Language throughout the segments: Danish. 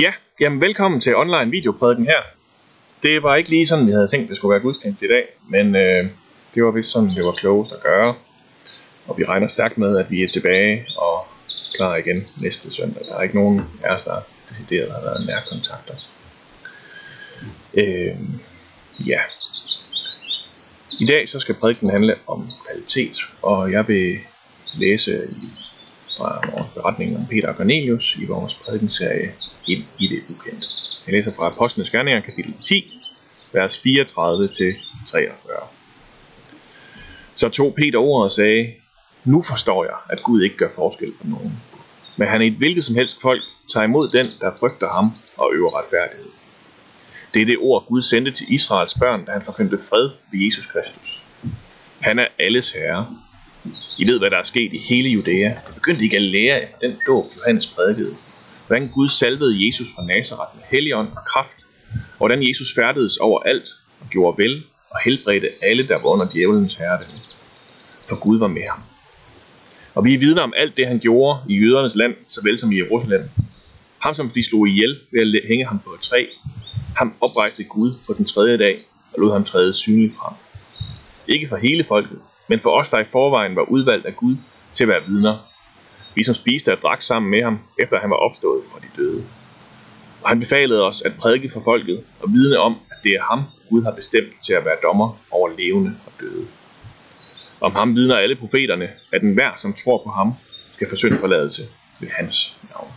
Ja, jamen velkommen til online videoprædiken her. Det var ikke lige sådan, vi havde tænkt, det skulle være gudstjeneste i dag, men øh, det var vist sådan, det var klogest at gøre. Og vi regner stærkt med, at vi er tilbage og klar igen næste søndag. Der er ikke nogen af os, der decideret har været nærkontakter. Øh, ja. I dag så skal prædiken handle om kvalitet, og jeg vil læse i fra vores beretning om Peter og Cornelius i vores prædikenserie Ind i det ukendte. Jeg læser fra Apostlenes Gerninger, kapitel 10, vers 34-43. Så tog Peter ordet og sagde, nu forstår jeg, at Gud ikke gør forskel på nogen. Men han i et hvilket som helst folk tager imod den, der frygter ham og øver retfærdighed. Det er det ord, Gud sendte til Israels børn, da han forkyndte fred ved Jesus Kristus. Han er alles herre, i ved, hvad der er sket i hele Judæa. Begyndte ikke at lære efter den dåb, Johannes prædikede. Hvordan Gud salvede Jesus fra Nazareth med helligånd og kraft. Og hvordan Jesus færdedes over alt og gjorde vel og helbredte alle, der var under djævelens herredømme. For Gud var med ham. Og vi er vidner om alt det, han gjorde i jødernes land, såvel som i Jerusalem. Ham, som de slog ihjel ved at hænge ham på et træ, ham oprejste Gud på den tredje dag og lod ham træde synligt frem. Ikke for hele folket, men for os, der i forvejen var udvalgt af Gud til at være vidner. Vi som spiste og drak sammen med ham, efter han var opstået fra de døde. Og han befalede os at prædike for folket og vidne om, at det er ham, Gud har bestemt til at være dommer over levende og døde. Om ham vidner alle profeterne, at enhver, som tror på ham, skal få forladelse ved hans navn.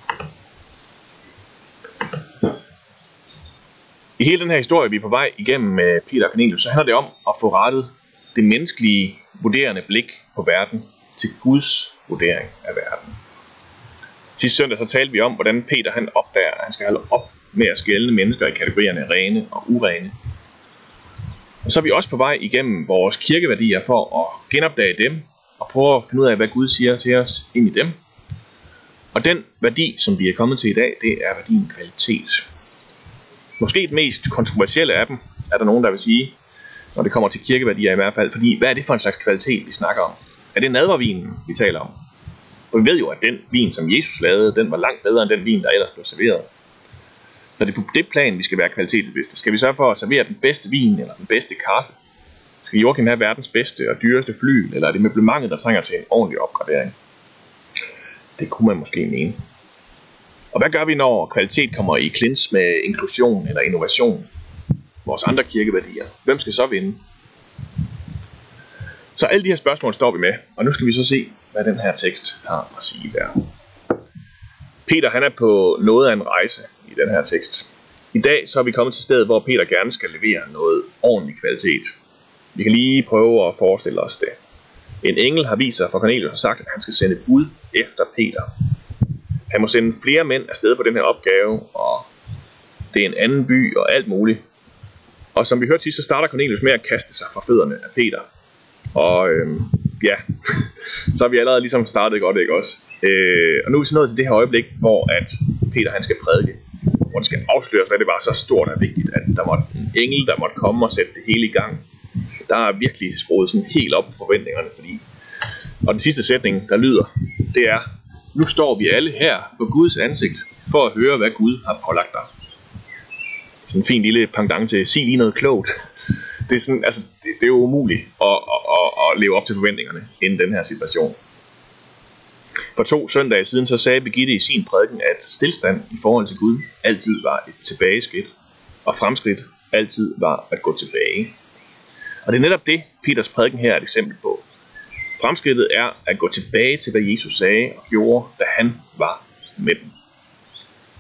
I hele den her historie, vi er på vej igennem med Peter og Cornelius, så handler det om at få rettet det menneskelige vurderende blik på verden til Guds vurdering af verden. Sidste søndag så talte vi om, hvordan Peter han opdager, at han skal holde op med at skælde mennesker i kategorierne rene og urene. Og så er vi også på vej igennem vores kirkeværdier for at genopdage dem og prøve at finde ud af, hvad Gud siger til os ind i dem. Og den værdi, som vi er kommet til i dag, det er værdien kvalitet. Måske det mest kontroversielle af dem, er der nogen, der vil sige, når det kommer til kirkeværdier i hvert fald. Fordi hvad er det for en slags kvalitet, vi snakker om? Er det nadvervinen, vi taler om? Og vi ved jo, at den vin, som Jesus lavede, den var langt bedre end den vin, der ellers blev serveret. Så det er på det plan, vi skal være kvalitetsbevidste. Skal vi sørge for at servere den bedste vin eller den bedste kaffe? Skal Joachim have verdens bedste og dyreste fly, eller er det møblementet, der trænger til en ordentlig opgradering? Det kunne man måske mene. Og hvad gør vi, når kvalitet kommer i klins med inklusion eller innovation? Vores andre kirkeværdier. Hvem skal så vinde? Så alle de her spørgsmål står vi med, og nu skal vi så se, hvad den her tekst har at sige der. Peter han er på noget af en rejse i den her tekst. I dag så er vi kommet til stedet, hvor Peter gerne skal levere noget ordentlig kvalitet. Vi kan lige prøve at forestille os det. En engel har vist sig for Cornelius og sagt, at han skal sende bud efter Peter. Han må sende flere mænd afsted på den her opgave, og det er en anden by og alt muligt. Og som vi hørte sidst, så starter Cornelius med at kaste sig fra fødderne af Peter. Og øhm, ja, så har vi allerede ligesom startet godt, ikke også? Øh, og nu er vi så nået til det her øjeblik, hvor at Peter han skal prædike. Hvor det skal afsløres, hvad det var så stort og vigtigt, at der måtte en engel, der måtte komme og sætte det hele i gang. Der er virkelig skruet sådan helt op på forventningerne, fordi... Og den sidste sætning, der lyder, det er, nu står vi alle her for Guds ansigt, for at høre, hvad Gud har pålagt dig sådan en fin lille pendant til, sig lige noget klogt. Det er, sådan, altså, det, det er jo umuligt at, at, at, at leve op til forventningerne inden den her situation. For to søndage siden så sagde Birgitte i sin prædiken, at stillstand i forhold til Gud altid var et tilbageskridt, og fremskridt altid var at gå tilbage. Og det er netop det, Peters prædiken her er et eksempel på. Fremskridtet er at gå tilbage til, hvad Jesus sagde og gjorde, da han var med dem.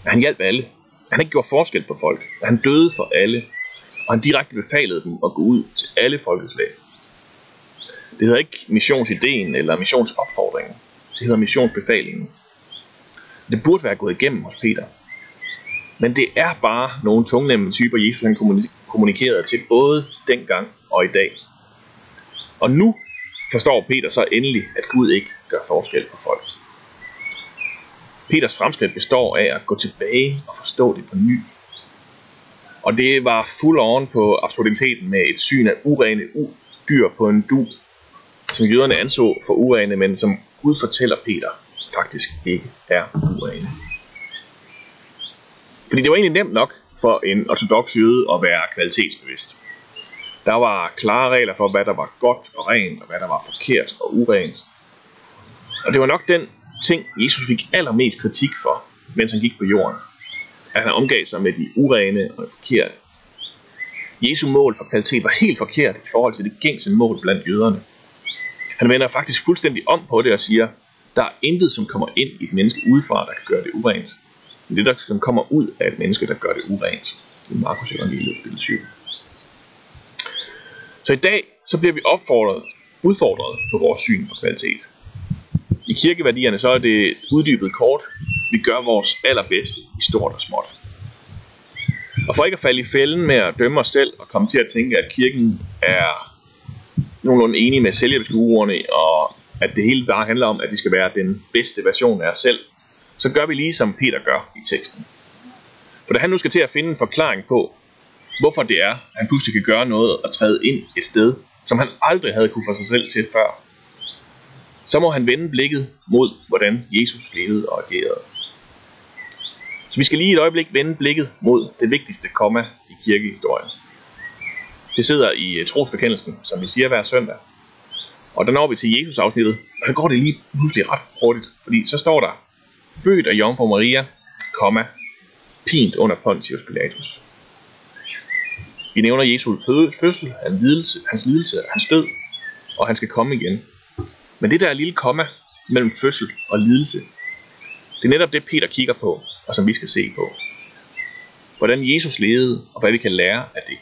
Han hjalp alle, han ikke gjorde forskel på folk. Han døde for alle, og han direkte befalede dem at gå ud til alle folkeslag. Det hedder ikke missionsideen eller missionsopfordringen. Det hedder missionsbefalingen. Det burde være gået igennem hos Peter. Men det er bare nogle tungnemme typer, Jesus han kommunikerede til både dengang og i dag. Og nu forstår Peter så endelig, at Gud ikke gør forskel på folk. Peters fremskridt består af at gå tilbage og forstå det på ny. Og det var fuld oven på absurditeten med et syn af urene dyr på en du, som jøderne anså for urene, men som Gud fortæller Peter faktisk ikke er urene. Fordi det var egentlig nemt nok for en ortodox jøde at være kvalitetsbevidst. Der var klare regler for, hvad der var godt og rent, og hvad der var forkert og urent. Og det var nok den ting, Jesus fik allermest kritik for, mens han gik på jorden. At han omgav sig med de urene og forkerte. Jesu mål for kvalitet var helt forkert i forhold til det gængse mål blandt jøderne. Han vender faktisk fuldstændig om på det og siger, der er intet, som kommer ind i et menneske udefra, der kan gøre det urent. Men det, der kommer ud af et menneske, der gør det urent. I Markus evangeliet, kapitel 7. Så i dag, så bliver vi opfordret, udfordret på vores syn på kvalitet. I kirkeværdierne, så er det uddybet kort. Vi gør vores allerbedste i stort og småt. Og for ikke at falde i fælden med at dømme os selv og komme til at tænke, at kirken er nogenlunde enig med selvhjælpsguruerne, og at det hele bare handler om, at vi skal være den bedste version af os selv, så gør vi lige som Peter gør i teksten. For da han nu skal til at finde en forklaring på, hvorfor det er, at han pludselig kan gøre noget og træde ind et sted, som han aldrig havde kunne få sig selv til før, så må han vende blikket mod, hvordan Jesus levede og agerede. Så vi skal lige et øjeblik vende blikket mod det vigtigste komma i kirkehistorien. Det sidder i øh, trosbekendelsen, som vi siger hver søndag. Og der når vi til Jesus-afsnittet, og der går det lige pludselig ret hurtigt, fordi så står der, født af Jomfru Maria, komma, pint under Pontius Pilatus. Vi nævner Jesu fødsel, hans lidelse, hans lidelse, hans død, og han skal komme igen. Men det der lille komma mellem fødsel og lidelse, det er netop det, Peter kigger på, og som vi skal se på. Hvordan Jesus levede, og hvad vi kan lære af det.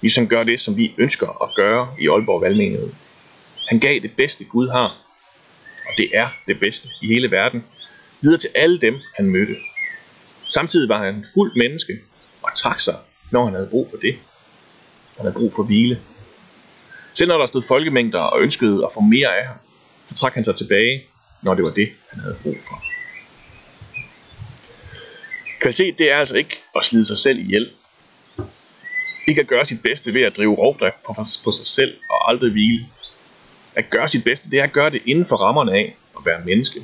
Vi som gør det, som vi ønsker at gøre i Aalborg Valgmenighed. Han gav det bedste, Gud har, og det er det bedste i hele verden, videre til alle dem, han mødte. Samtidig var han fuldt menneske og trak sig, når han havde brug for det. Han havde brug for hvile. Selv når der stod folkemængder og ønskede at få mere af ham, så trak han sig tilbage, når det var det, han havde brug for. Kvalitet, det er altså ikke at slide sig selv ihjel. Ikke at gøre sit bedste ved at drive rovdrift på, på sig selv og aldrig hvile. At gøre sit bedste, det er at gøre det inden for rammerne af at være menneske.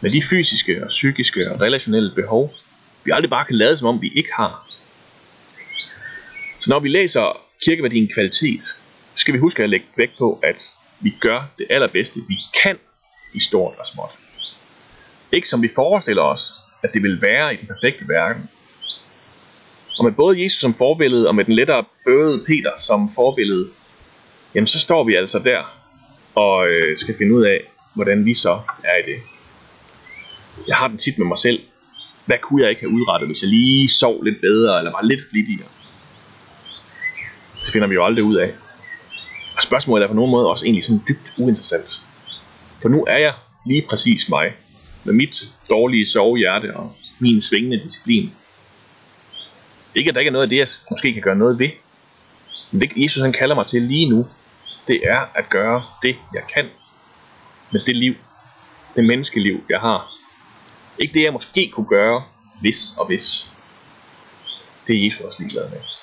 Med de fysiske og psykiske og relationelle behov, vi aldrig bare kan lade som om vi ikke har. Så når vi læser kirkeværdien kvalitet, skal vi huske at lægge vægt på, at vi gør det allerbedste, vi kan i stort og småt. Ikke som vi forestiller os, at det vil være i den perfekte verden. Og med både Jesus som forbillede og med den lettere bøvede Peter som forbillede, jamen så står vi altså der og øh, skal finde ud af, hvordan vi så er i det. Jeg har den tit med mig selv. Hvad kunne jeg ikke have udrettet, hvis jeg lige sov lidt bedre, eller var lidt flittigere? Det finder vi jo aldrig ud af. Og spørgsmålet er på nogen måde også egentlig sådan dybt uinteressant. For nu er jeg lige præcis mig, med mit dårlige sovehjerte og min svingende disciplin. Ikke at der ikke er noget af det, jeg måske kan gøre noget ved. Men det Jesus han kalder mig til lige nu, det er at gøre det, jeg kan med det liv, det menneskeliv, jeg har. Ikke det, jeg måske kunne gøre, hvis og hvis. Det er Jesus også ligeglad med.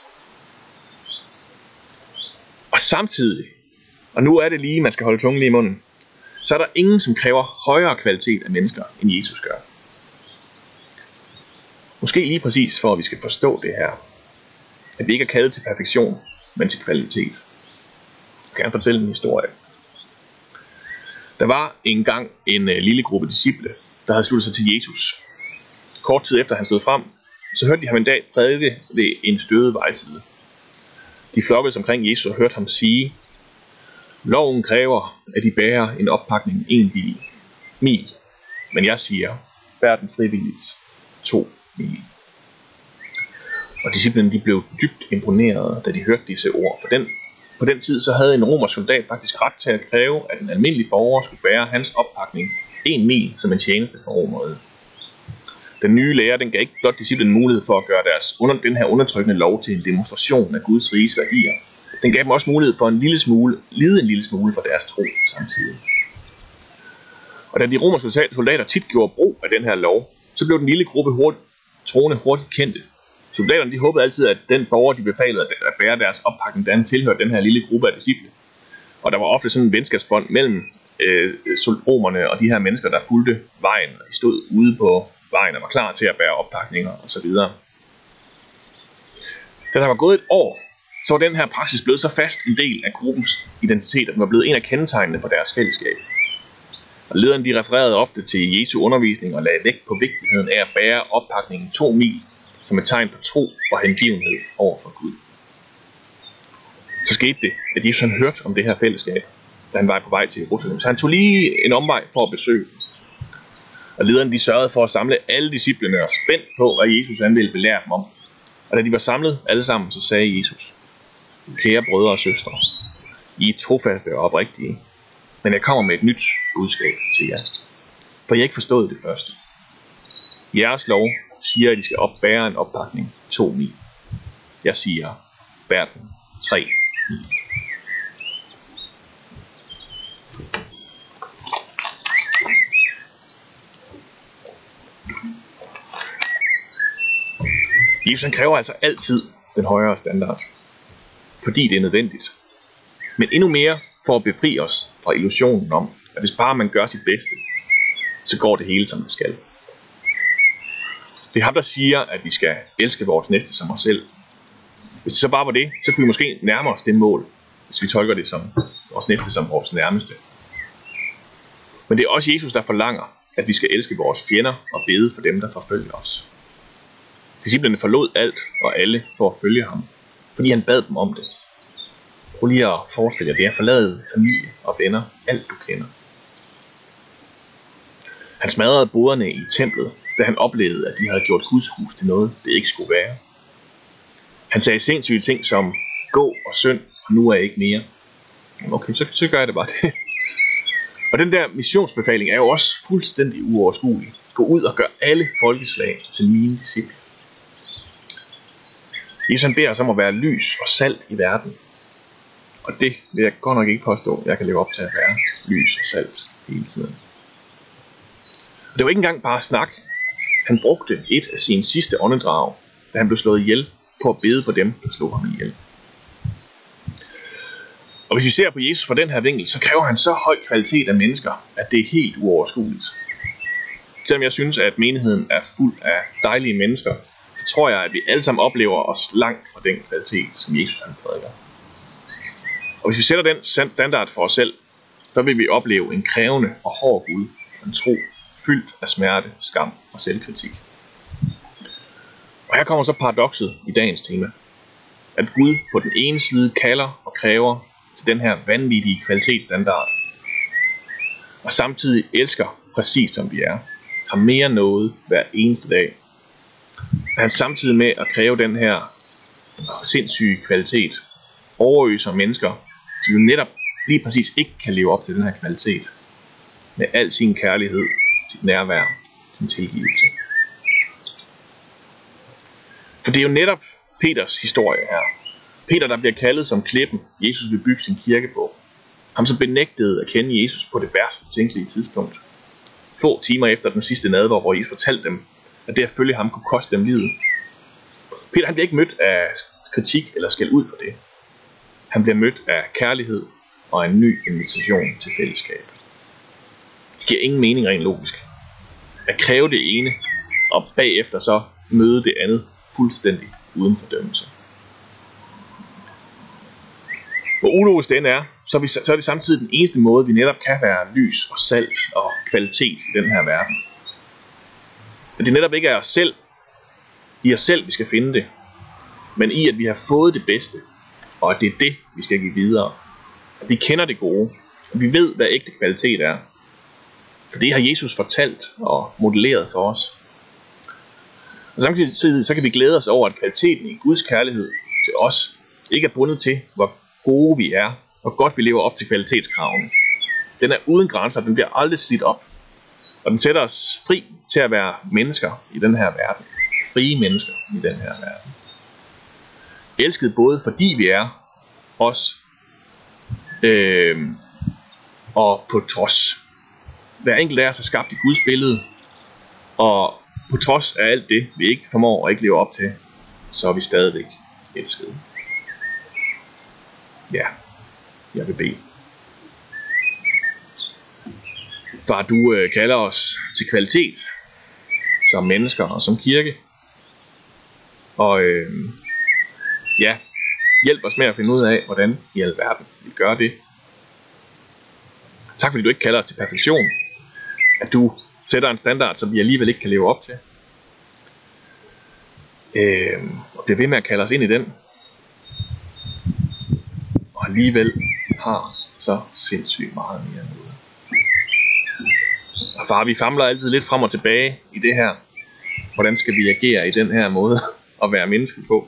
Og samtidig, og nu er det lige, man skal holde tungen lige i munden, så er der ingen, som kræver højere kvalitet af mennesker, end Jesus gør. Måske lige præcis for, at vi skal forstå det her. At vi ikke er kaldet til perfektion, men til kvalitet. Jeg kan fortælle en historie. Der var engang en øh, lille gruppe disciple, der havde sluttet sig til Jesus. Kort tid efter han stod frem, så hørte de ham en dag prædike ved en støde vejside. De flokkedes omkring Jesus og hørte ham sige, Loven kræver, at I bærer en oppakning en bil, mil, men jeg siger, bær den frivilligt to mil. Og disciplinen de blev dybt imponeret, da de hørte disse ord. For den, på den tid så havde en romersk soldat faktisk ret til at kræve, at en almindelig borger skulle bære hans oppakning en mil som en tjeneste for romeriet. Den nye lærer den gav ikke blot disciplen mulighed for at gøre deres under, den her undertrykkende lov til en demonstration af Guds riges værdier, den gav dem også mulighed for en lille smule, lide en lille smule for deres tro samtidig. Og da de romerske soldater tit gjorde brug af den her lov, så blev den lille gruppe hurtigt, troende hurtigt kendte. Soldaterne de håbede altid, at den borger, de befalede at bære deres oppakning, den tilhørte den her lille gruppe af disciple. Og der var ofte sådan en venskabsbånd mellem øh, romerne og de her mennesker, der fulgte vejen, de stod ude på vejen og var klar til at bære oppakninger osv. Da der var gået et år, så var den her praksis blevet så fast en del af gruppens identitet, at den var blevet en af kendetegnene for deres fællesskab. Og lederen de refererede ofte til Jesu undervisning og lagde vægt på vigtigheden af at bære oppakningen to mil som et tegn på tro og hengivenhed over for Gud. Så skete det, at Jesus han hørte om det her fællesskab, da han var på vej til Jerusalem. Så han tog lige en omvej for at besøge og lederne de sørgede for at samle alle disciplene og spændt på, hvad Jesus han ville belære dem om. Og da de var samlet alle sammen, så sagde Jesus, Kære brødre og søstre, I er trofaste og oprigtige, men jeg kommer med et nyt budskab til jer. For jeg ikke forstået det første. Jeres lov siger, at I skal opbære en oppakning 2 mil. Jeg siger, bær den 3 Jesus han kræver altså altid den højere standard, fordi det er nødvendigt. Men endnu mere for at befri os fra illusionen om, at hvis bare man gør sit bedste, så går det hele som det skal. Det er ham, der siger, at vi skal elske vores næste som os selv. Hvis det så bare var det, så kunne vi måske nærme os det mål, hvis vi tolker det som vores næste som vores nærmeste. Men det er også Jesus, der forlanger, at vi skal elske vores fjender og bede for dem, der forfølger os. Disciplerne forlod alt og alle for at følge ham, fordi han bad dem om det. Prøv lige at forestille jer det er forlade familie og venner, alt du kender. Han smadrede boderne i templet, da han oplevede, at de havde gjort Guds hus til noget, det ikke skulle være. Han sagde sindssyge ting som, gå og synd, for nu er jeg ikke mere. Okay, så, så gør jeg det bare det. Og den der missionsbefaling er jo også fuldstændig uoverskuelig. Gå ud og gør alle folkeslag til mine disciple. Jesus beder os om at være lys og salt i verden. Og det vil jeg godt nok ikke påstå, at jeg kan leve op til at være lys og salt hele tiden. Og det var ikke engang bare snak. Han brugte et af sine sidste åndedrag, da han blev slået ihjel på at bede for dem, der slog ham ihjel. Og hvis vi ser på Jesus fra den her vinkel, så kræver han så høj kvalitet af mennesker, at det er helt uoverskueligt. Selvom jeg synes, at menigheden er fuld af dejlige mennesker, det tror jeg, at vi alle sammen oplever os langt fra den kvalitet, som Jesus han prædiker. Og hvis vi sætter den standard for os selv, så vil vi opleve en krævende og hård Gud, en tro fyldt af smerte, skam og selvkritik. Og her kommer så paradokset i dagens tema. At Gud på den ene side kalder og kræver til den her vanvittige kvalitetsstandard, og samtidig elsker præcis som vi er, har mere noget hver eneste dag. Han samtidig med at kræve den her sindssyge kvalitet, overøser mennesker, som jo netop lige præcis ikke kan leve op til den her kvalitet, med al sin kærlighed sit nærvær, sin tilgivelse. For det er jo netop Peters historie her. Peter, der bliver kaldet som klippen, Jesus vil bygge sin kirke på. Ham som benægtede at kende Jesus på det værste tænkelige tidspunkt. Få timer efter den sidste nadver, hvor Jesus fortalte dem, at det at følge ham kunne koste dem livet. Peter han bliver ikke mødt af kritik eller skæld ud for det. Han bliver mødt af kærlighed og en ny invitation til fællesskab giver ingen mening rent logisk. At kræve det ene, og bagefter så møde det andet fuldstændig uden fordømmelse. Hvor ulogisk den er, så er, vi, så er det samtidig den eneste måde, vi netop kan være lys og salt og kvalitet i den her verden. At det netop ikke er os selv, i os selv, vi skal finde det, men i, at vi har fået det bedste, og at det er det, vi skal give videre. At vi kender det gode, at vi ved, hvad ægte kvalitet er, for det har Jesus fortalt og modelleret for os. Og samtidig så kan vi glæde os over, at kvaliteten i Guds kærlighed til os ikke er bundet til, hvor gode vi er, hvor godt vi lever op til kvalitetskravene. Den er uden grænser, den bliver aldrig slidt op. Og den sætter os fri til at være mennesker i den her verden. Frie mennesker i den her verden. Elsket både fordi vi er os, øh, og på trods hver enkelt af os er skabt i Guds billede, og på trods af alt det, vi ikke formår og ikke lever op til, så er vi stadigvæk elskede. Ja, jeg vil bede. Far, du øh, kalder os til kvalitet, som mennesker og som kirke. Og øh, ja, hjælp os med at finde ud af, hvordan i alverden vi gør det. Tak fordi du ikke kalder os til perfektion. At du sætter en standard, som vi alligevel ikke kan leve op til. Øh, og bliver ved med at kalde os ind i den. Og alligevel har så sindssygt meget mere noget. Far, vi famler altid lidt frem og tilbage i det her. Hvordan skal vi agere i den her måde at være menneske på?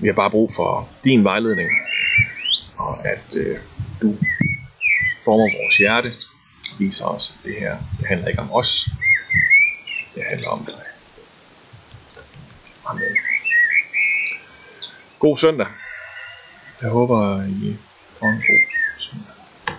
Vi har bare brug for din vejledning, og at øh, du former vores hjerte og viser os, at det her det handler ikke om os, det handler om dig. Amen. God søndag. Jeg håber, I får en god søndag.